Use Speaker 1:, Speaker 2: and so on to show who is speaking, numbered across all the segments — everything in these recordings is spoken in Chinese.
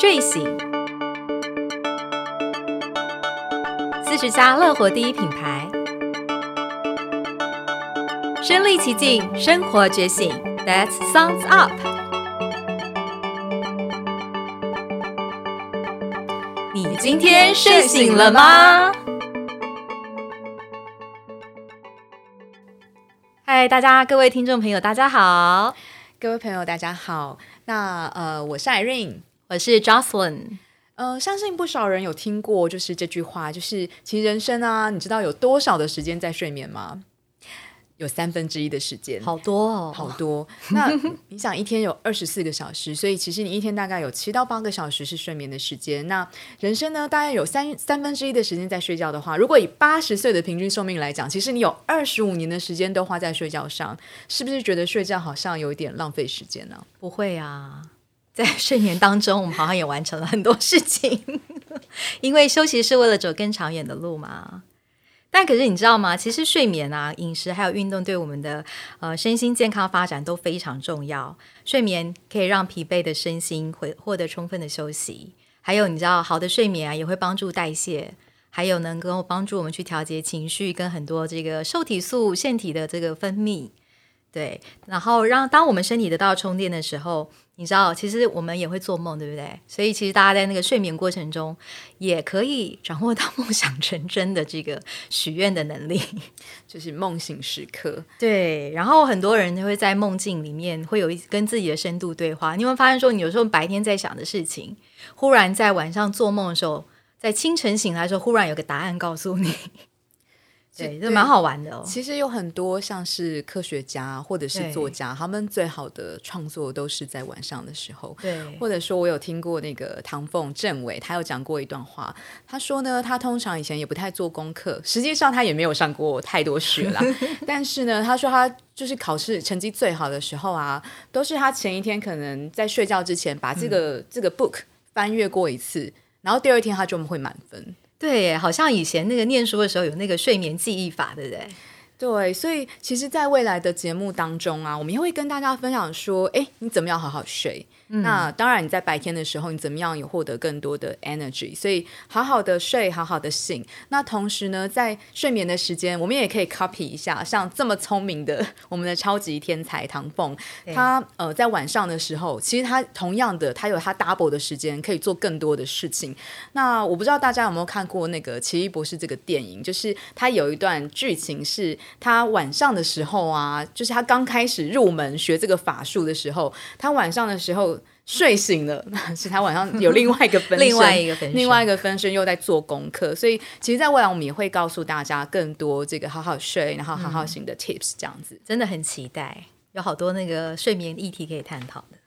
Speaker 1: 睡醒，四十家乐活第一品牌，身临其境，生活觉醒。That sounds up。你今天睡醒了吗？嗨，大家，各位听众朋友，大家好。
Speaker 2: 各位朋友，大家好。那呃，我是 Irene，
Speaker 1: 我是 Jocelyn。
Speaker 2: 呃，相信不少人有听过，就是这句话，就是其实人生啊，你知道有多少的时间在睡眠吗？有三分之一的时间，
Speaker 1: 好多哦，
Speaker 2: 好多。那 你想，一天有二十四个小时，所以其实你一天大概有七到八个小时是睡眠的时间。那人生呢，大概有三三分之一的时间在睡觉的话，如果以八十岁的平均寿命来讲，其实你有二十五年的时间都花在睡觉上，是不是觉得睡觉好像有一点浪费时间呢？
Speaker 1: 不会啊，在睡眠当中，我们好像也完成了很多事情，因为休息是为了走更长远的路嘛。但可是你知道吗？其实睡眠啊、饮食还有运动，对我们的呃身心健康发展都非常重要。睡眠可以让疲惫的身心回获得充分的休息，还有你知道，好的睡眠啊也会帮助代谢，还有能够帮助我们去调节情绪，跟很多这个受体素、腺体的这个分泌。对，然后让当我们身体得到充电的时候。你知道，其实我们也会做梦，对不对？所以其实大家在那个睡眠过程中，也可以掌握到 梦想成真的这个许愿的能力，
Speaker 2: 就是梦醒时刻。
Speaker 1: 对，然后很多人都会在梦境里面会有一跟自己的深度对话。你会发现说，你有时候白天在想的事情，忽然在晚上做梦的时候，在清晨醒来的时候，忽然有个答案告诉你。对，这蛮好玩的哦。
Speaker 2: 其实有很多像是科学家或者是作家，他们最好的创作都是在晚上的时候。
Speaker 1: 对，
Speaker 2: 或者说我有听过那个唐凤政委，他有讲过一段话。他说呢，他通常以前也不太做功课，实际上他也没有上过太多学啦。但是呢，他说他就是考试成绩最好的时候啊，都是他前一天可能在睡觉之前把这个这个 book 翻阅过一次，然后第二天他就会满分。
Speaker 1: 对，好像以前那个念书的时候有那个睡眠记忆法，对不对？
Speaker 2: 对，所以其实，在未来的节目当中啊，我们也会跟大家分享说，哎，你怎么样好好睡？那当然，你在白天的时候，你怎么样有获得更多的 energy？所以好好的睡，好好的醒。那同时呢，在睡眠的时间，我们也可以 copy 一下，像这么聪明的我们的超级天才唐凤，他呃在晚上的时候，其实他同样的，他有他 double 的时间可以做更多的事情。那我不知道大家有没有看过那个《奇异博士》这个电影，就是他有一段剧情是他晚上的时候啊，就是他刚开始入门学这个法术的时候，他晚上的时候。睡醒了，是他晚上有另外一个分身，
Speaker 1: 另外一个分身，
Speaker 2: 另外一个分身又在做功课。所以，其实，在未来我们也会告诉大家更多这个好好睡，然后好好醒的 tips，这样子
Speaker 1: 真的很期待，有好多那个睡眠议题可以探讨的。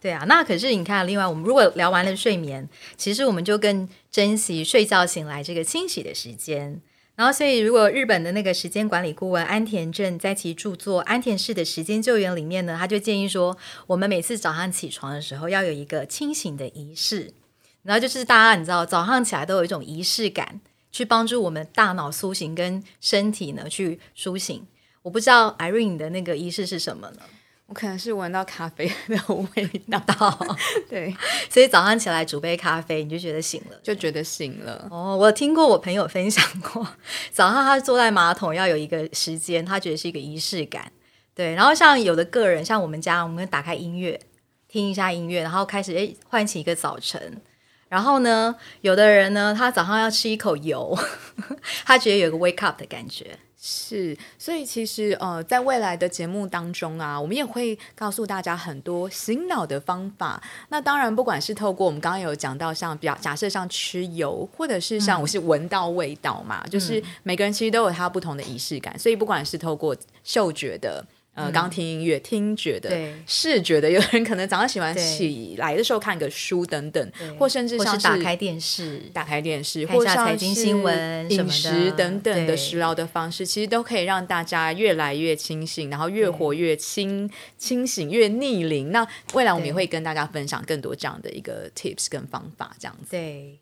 Speaker 1: 对啊，那可是你看，另外我们如果聊完了睡眠，其实我们就更珍惜睡觉醒来这个清洗的时间。然后，所以如果日本的那个时间管理顾问安田正在其著作《安田式的时间救援》里面呢，他就建议说，我们每次早上起床的时候要有一个清醒的仪式，然后就是大家你知道早上起来都有一种仪式感，去帮助我们大脑苏醒跟身体呢去苏醒。我不知道 Irene 的那个仪式是什么呢？
Speaker 2: 我可能是闻到咖啡的味道，对，
Speaker 1: 所以早上起来煮杯咖啡，你就觉得醒了，
Speaker 2: 就觉得醒了。
Speaker 1: 哦，我听过我朋友分享过，早上他坐在马桶要有一个时间，他觉得是一个仪式感。对，然后像有的个人，像我们家，我们打开音乐，听一下音乐，然后开始诶唤起一个早晨。然后呢，有的人呢，他早上要吃一口油，他觉得有个 wake up 的感觉。
Speaker 2: 是，所以其实呃，在未来的节目当中啊，我们也会告诉大家很多醒脑的方法。那当然，不管是透过我们刚刚有讲到，像比较假设像吃油，或者是像我是闻到味道嘛，就是每个人其实都有他不同的仪式感。所以不管是透过嗅觉的。呃，刚听音乐，听觉的，视觉的，有人可能早上喜欢起来的时候看个书等等，或甚至像是
Speaker 1: 打开电视，
Speaker 2: 打开电视，或
Speaker 1: 者财经新闻、
Speaker 2: 饮食等等的食疗的方式，其实都可以让大家越来越清醒，然后越活越清清醒，越逆龄。那未来我们也会跟大家分享更多这样的一个 tips 跟方法，这样子。
Speaker 1: 对。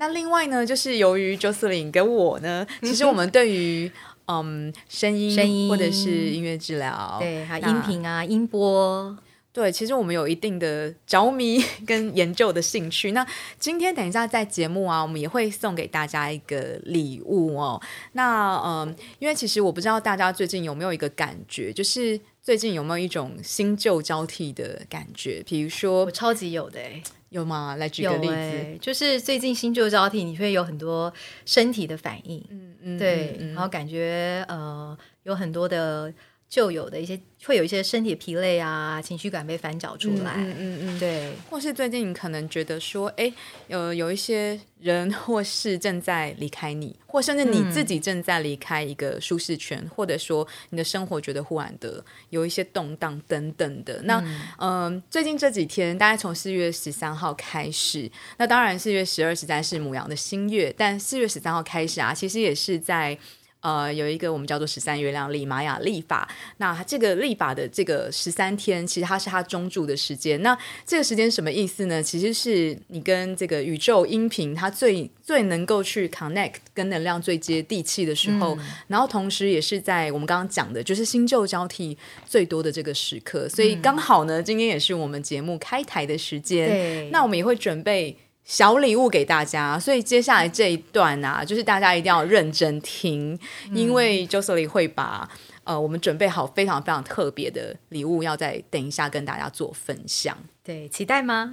Speaker 2: 那另外呢，就是由于 Jocelyn 跟我呢，其实我们对于嗯，声音，
Speaker 1: 声音
Speaker 2: 或者是音乐治疗，
Speaker 1: 对，还有音频啊，音波，
Speaker 2: 对，其实我们有一定的着迷 跟研究的兴趣。那今天等一下在节目啊，我们也会送给大家一个礼物哦。那嗯，因为其实我不知道大家最近有没有一个感觉，就是最近有没有一种新旧交替的感觉？比如说，
Speaker 1: 我超级有的哎，
Speaker 2: 有吗？来举个例
Speaker 1: 子，就是最近新旧交替，你会有很多身体的反应，嗯嗯，对，然后感觉呃有很多的。就有的一些会有一些身体疲累啊，情绪感被翻搅出来，嗯嗯嗯，对，
Speaker 2: 或是最近你可能觉得说，哎，有有一些人或是正在离开你，或甚至你自己正在离开一个舒适圈，或者说你的生活觉得忽然的有一些动荡等等的。那嗯，最近这几天，大概从四月十三号开始，那当然四月十二、十三是母羊的新月，但四月十三号开始啊，其实也是在。呃，有一个我们叫做十三月亮历玛雅历法，那这个历法的这个十三天，其实它是它中柱的时间。那这个时间什么意思呢？其实是你跟这个宇宙音频，它最最能够去 connect，跟能量最接地气的时候。然后同时也是在我们刚刚讲的，就是新旧交替最多的这个时刻。所以刚好呢，今天也是我们节目开台的时间。那我们也会准备。小礼物给大家，所以接下来这一段啊，就是大家一定要认真听，因为 Josely 会把呃我们准备好非常非常特别的礼物，要在等一下跟大家做分享。
Speaker 1: 对，期待吗？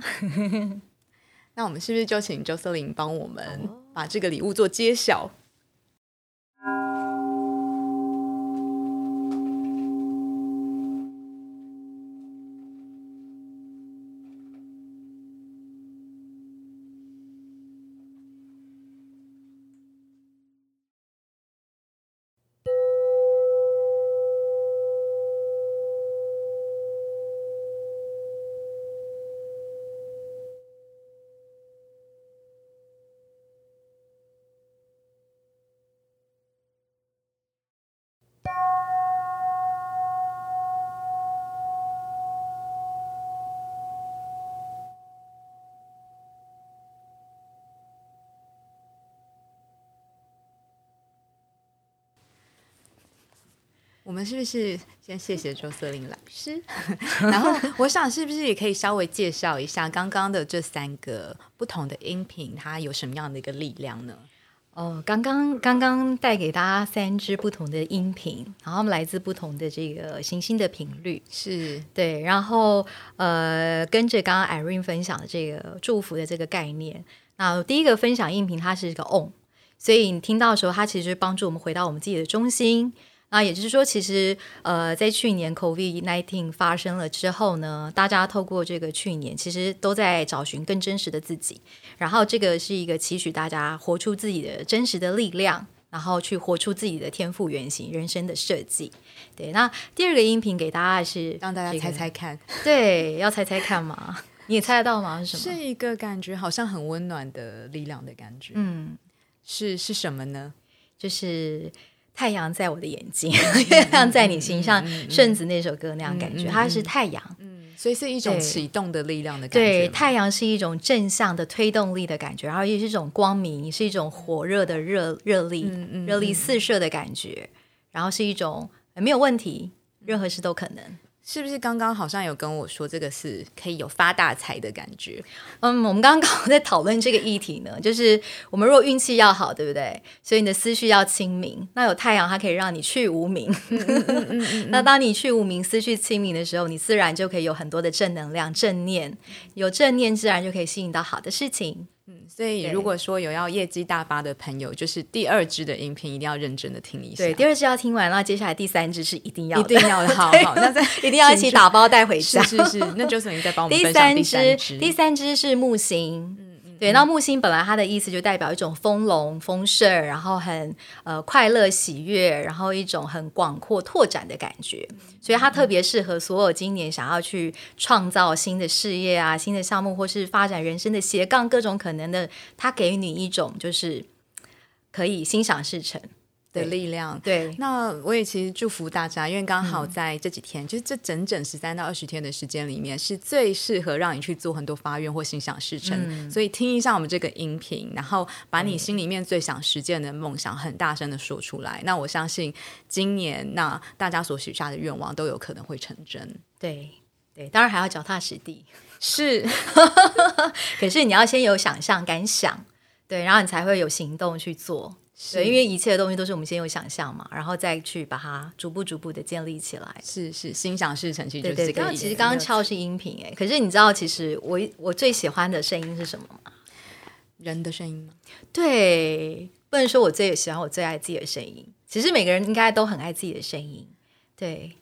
Speaker 2: 那我们是不是就请 Josely 帮我们把这个礼物做揭晓？我们是不是先谢谢周瑟琳老师？然后我想，是不是也可以稍微介绍一下刚刚的这三个不同的音频，它有什么样的一个力量呢？
Speaker 1: 哦，刚刚刚刚带给大家三支不同的音频，然后来自不同的这个行星的频率，
Speaker 2: 是
Speaker 1: 对。然后呃，跟着刚刚 Irene 分享的这个祝福的这个概念，那第一个分享音频它是一个 On，所以你听到的时候，它其实帮助我们回到我们自己的中心。那也就是说，其实呃，在去年 COVID nineteen 发生了之后呢，大家透过这个去年，其实都在找寻更真实的自己。然后这个是一个期许大家活出自己的真实的力量，然后去活出自己的天赋原型、人生的设计。对，那第二个音频给大家是
Speaker 2: 让大家猜猜看，
Speaker 1: 对，要猜猜看嘛？你也猜得到吗？是什么？
Speaker 2: 是一个感觉好像很温暖的力量的感觉。嗯，是是什么呢？
Speaker 1: 就是。太阳在我的眼睛，月亮在你心上。顺子那首歌那样感觉，它是太阳，
Speaker 2: 嗯，所以是一种启动的力量的感觉。
Speaker 1: 对，太阳是一种正向的推动力的感觉，然后也是一种光明，是一种火热的热热力，热力四射的感觉，然后是一种没有问题，任何事都可能。
Speaker 2: 是不是刚刚好像有跟我说这个是可以有发大财的感觉？
Speaker 1: 嗯，我们刚刚刚好在讨论这个议题呢，就是我们如果运气要好，对不对？所以你的思绪要清明，那有太阳它可以让你去无名。那当你去无名，思绪清明的时候，你自然就可以有很多的正能量、正念，有正念自然就可以吸引到好的事情。
Speaker 2: 嗯，所以如果说有要业绩大发的朋友，就是第二支的音频一定要认真的听一下。
Speaker 1: 对，第二支要听完，那接下来第三支是一定要
Speaker 2: 一定要好好，那再
Speaker 1: 一定要一起打包带回家。
Speaker 2: 是是是，那就是你再帮我们分享第三支。
Speaker 1: 第三支是木星。对，那木星本来它的意思就代表一种丰隆、丰盛，然后很呃快乐、喜悦，然后一种很广阔、拓展的感觉，所以它特别适合所有今年想要去创造新的事业啊、新的项目，或是发展人生的斜杠各种可能的，它给你一种就是可以心想事成。
Speaker 2: 的力量，
Speaker 1: 对。
Speaker 2: 那我也其实祝福大家，因为刚好在这几天，就是这整整十三到二十天的时间里面，是最适合让你去做很多发愿或心想事成。所以听一下我们这个音频，然后把你心里面最想实践的梦想很大声的说出来。那我相信今年，那大家所许下的愿望都有可能会成真。
Speaker 1: 对。对，当然还要脚踏实地。
Speaker 2: 是，
Speaker 1: 可是你要先有想象，敢想，对，然后你才会有行动去做。对，因为一切的东西都是我们先有想象嘛，然后再去把它逐步逐步的建立起来。
Speaker 2: 是是，心想事成，其实就是这个
Speaker 1: 其实刚刚敲是音频哎，可是你知道，其实我我最喜欢的声音是什么吗？
Speaker 2: 人的声音吗？
Speaker 1: 对，不能说我最喜欢，我最爱自己的声音。其实每个人应该都很爱自己的声音，对。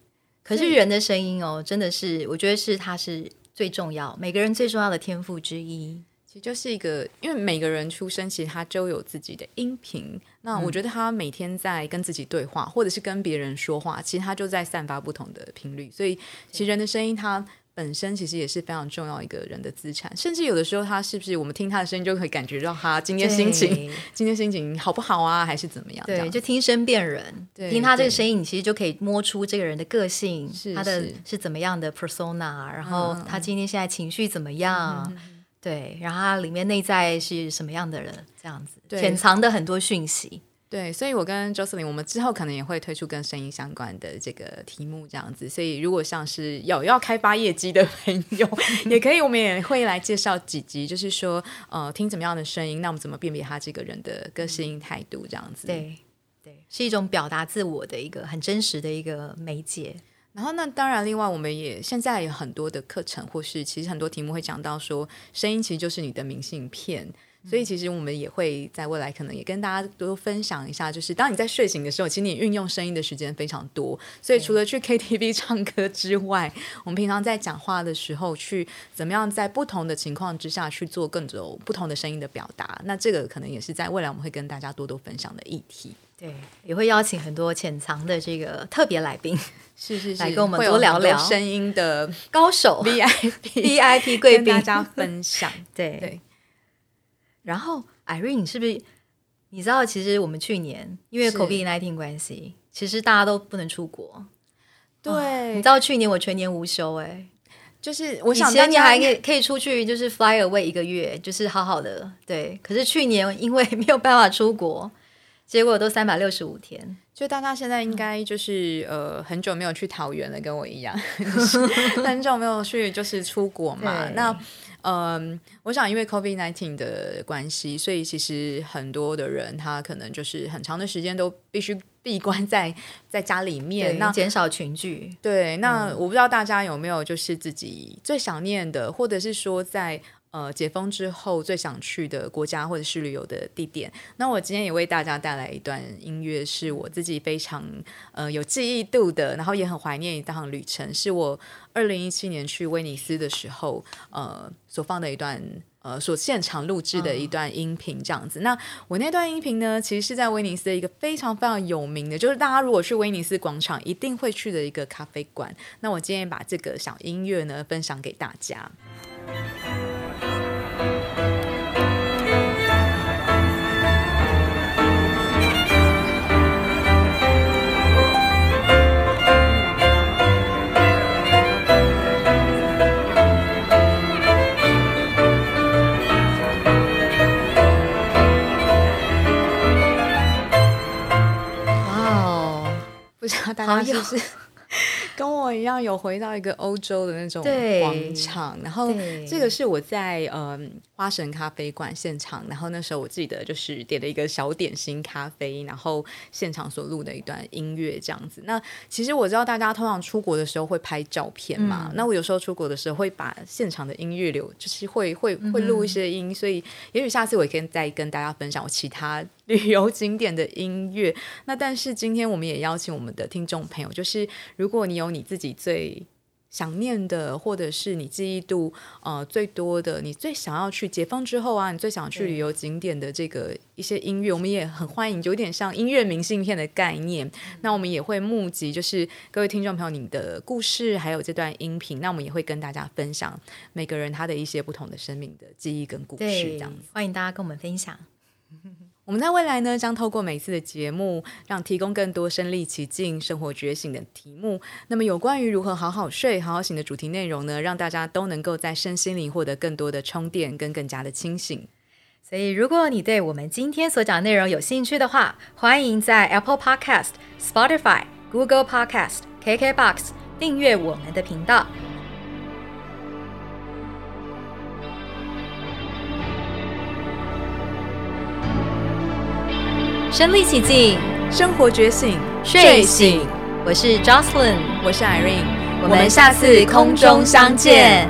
Speaker 1: 可是人的声音哦，真的是，我觉得是它是最重要，每个人最重要的天赋之一。
Speaker 2: 其实就是一个，因为每个人出生其实他都有自己的音频。那我觉得他每天在跟自己对话，或者是跟别人说话，其实他就在散发不同的频率。所以，其实人的声音它本身其实也是非常重要一个人的资产。甚至有的时候，他是不是我们听他的声音就可以感觉到他今天心情，今天心情好不好啊，还是怎么样？
Speaker 1: 对，就听声辨人，听他这个声音，你其实就可以摸出这个人的个性，他的是怎么样的 persona，然后他今天现在情绪怎么样。对，然后它里面内在是什么样的人？这样子，潜藏的很多讯息。
Speaker 2: 对，所以我跟 Jocelyn，我们之后可能也会推出跟声音相关的这个题目，这样子。所以如果像是有要开发业绩的朋友，也可以，我们也会来介绍几集，就是说，呃，听怎么样的声音，那我们怎么辨别他这个人的个性态度，这样子。
Speaker 1: 对，对，是一种表达自我的一个很真实的一个媒介。
Speaker 2: 然后，那当然，另外我们也现在有很多的课程，或是其实很多题目会讲到说，声音其实就是你的明信片。所以，其实我们也会在未来可能也跟大家多分享一下，就是当你在睡醒的时候，其实你运用声音的时间非常多。所以，除了去 KTV 唱歌之外，我们平常在讲话的时候，去怎么样在不同的情况之下去做更多不同的声音的表达？那这个可能也是在未来我们会跟大家多多分享的议题。
Speaker 1: 对，也会邀请很多潜藏的这个特别来宾。
Speaker 2: 是是是，
Speaker 1: 来跟我们多聊聊
Speaker 2: 声音的
Speaker 1: 高手，
Speaker 2: VIP
Speaker 1: VIP 贵宾，
Speaker 2: 大家分享。
Speaker 1: 对对。然后，Irene，你是不是你知道？其实我们去年因为 COVID nineteen 关系，其实大家都不能出国。
Speaker 2: 对，
Speaker 1: 你知道去年我全年无休哎，
Speaker 2: 就是我
Speaker 1: 想，以前你还可以 可以出去，就是 fly away 一个月，就是好好的。对，可是去年因为没有办法出国，结果都三百六十五天。
Speaker 2: 就大家现在应该就是呃很久没有去桃园了，跟我一样，很久没有去就是出国嘛。那嗯，我想因为 COVID nineteen 的关系，所以其实很多的人他可能就是很长的时间都必须闭关在在家里面，那
Speaker 1: 减少群聚。
Speaker 2: 对，那我不知道大家有没有就是自己最想念的，或者是说在。呃，解封之后最想去的国家或者是旅游的地点。那我今天也为大家带来一段音乐，是我自己非常呃有记忆度的，然后也很怀念一趟旅程，是我二零一七年去威尼斯的时候呃所放的一段呃所现场录制的一段音频这样子。那我那段音频呢，其实是在威尼斯的一个非常非常有名的，就是大家如果去威尼斯广场一定会去的一个咖啡馆。那我今天把这个小音乐呢分享给大家。不知道大家是不是 跟我一样有回到一个欧洲的那种广场？然后这个是我在嗯。花神咖啡馆现场，然后那时候我记得就是点了一个小点心咖啡，然后现场所录的一段音乐这样子。那其实我知道大家通常出国的时候会拍照片嘛，那我有时候出国的时候会把现场的音乐留，就是会会会录一些音，所以也许下次我可以再跟大家分享我其他旅游景点的音乐。那但是今天我们也邀请我们的听众朋友，就是如果你有你自己最。想念的，或者是你记忆度呃最多的，你最想要去解放之后啊，你最想去旅游景点的这个一些音乐，我们也很欢迎，有点像音乐明信片的概念。那我们也会募集，就是各位听众朋友，你的故事还有这段音频，那我们也会跟大家分享每个人他的一些不同的生命的记忆跟故事，这样子，
Speaker 1: 欢迎大家跟我们分享。
Speaker 2: 我们在未来呢，将透过每次的节目，让提供更多身临其境、生活觉醒的题目。那么，有关于如何好好睡、好好醒的主题内容呢，让大家都能够在身心灵获得更多的充电，跟更加的清醒。
Speaker 1: 所以，如果你对我们今天所讲的内容有兴趣的话，欢迎在 Apple Podcast、Spotify、Google Podcast、KKBox 订阅我们的频道。身临其境，
Speaker 2: 生活觉醒，
Speaker 1: 睡醒。我是 Jocelyn，
Speaker 2: 我是 Irene，
Speaker 1: 我们下次空中相见。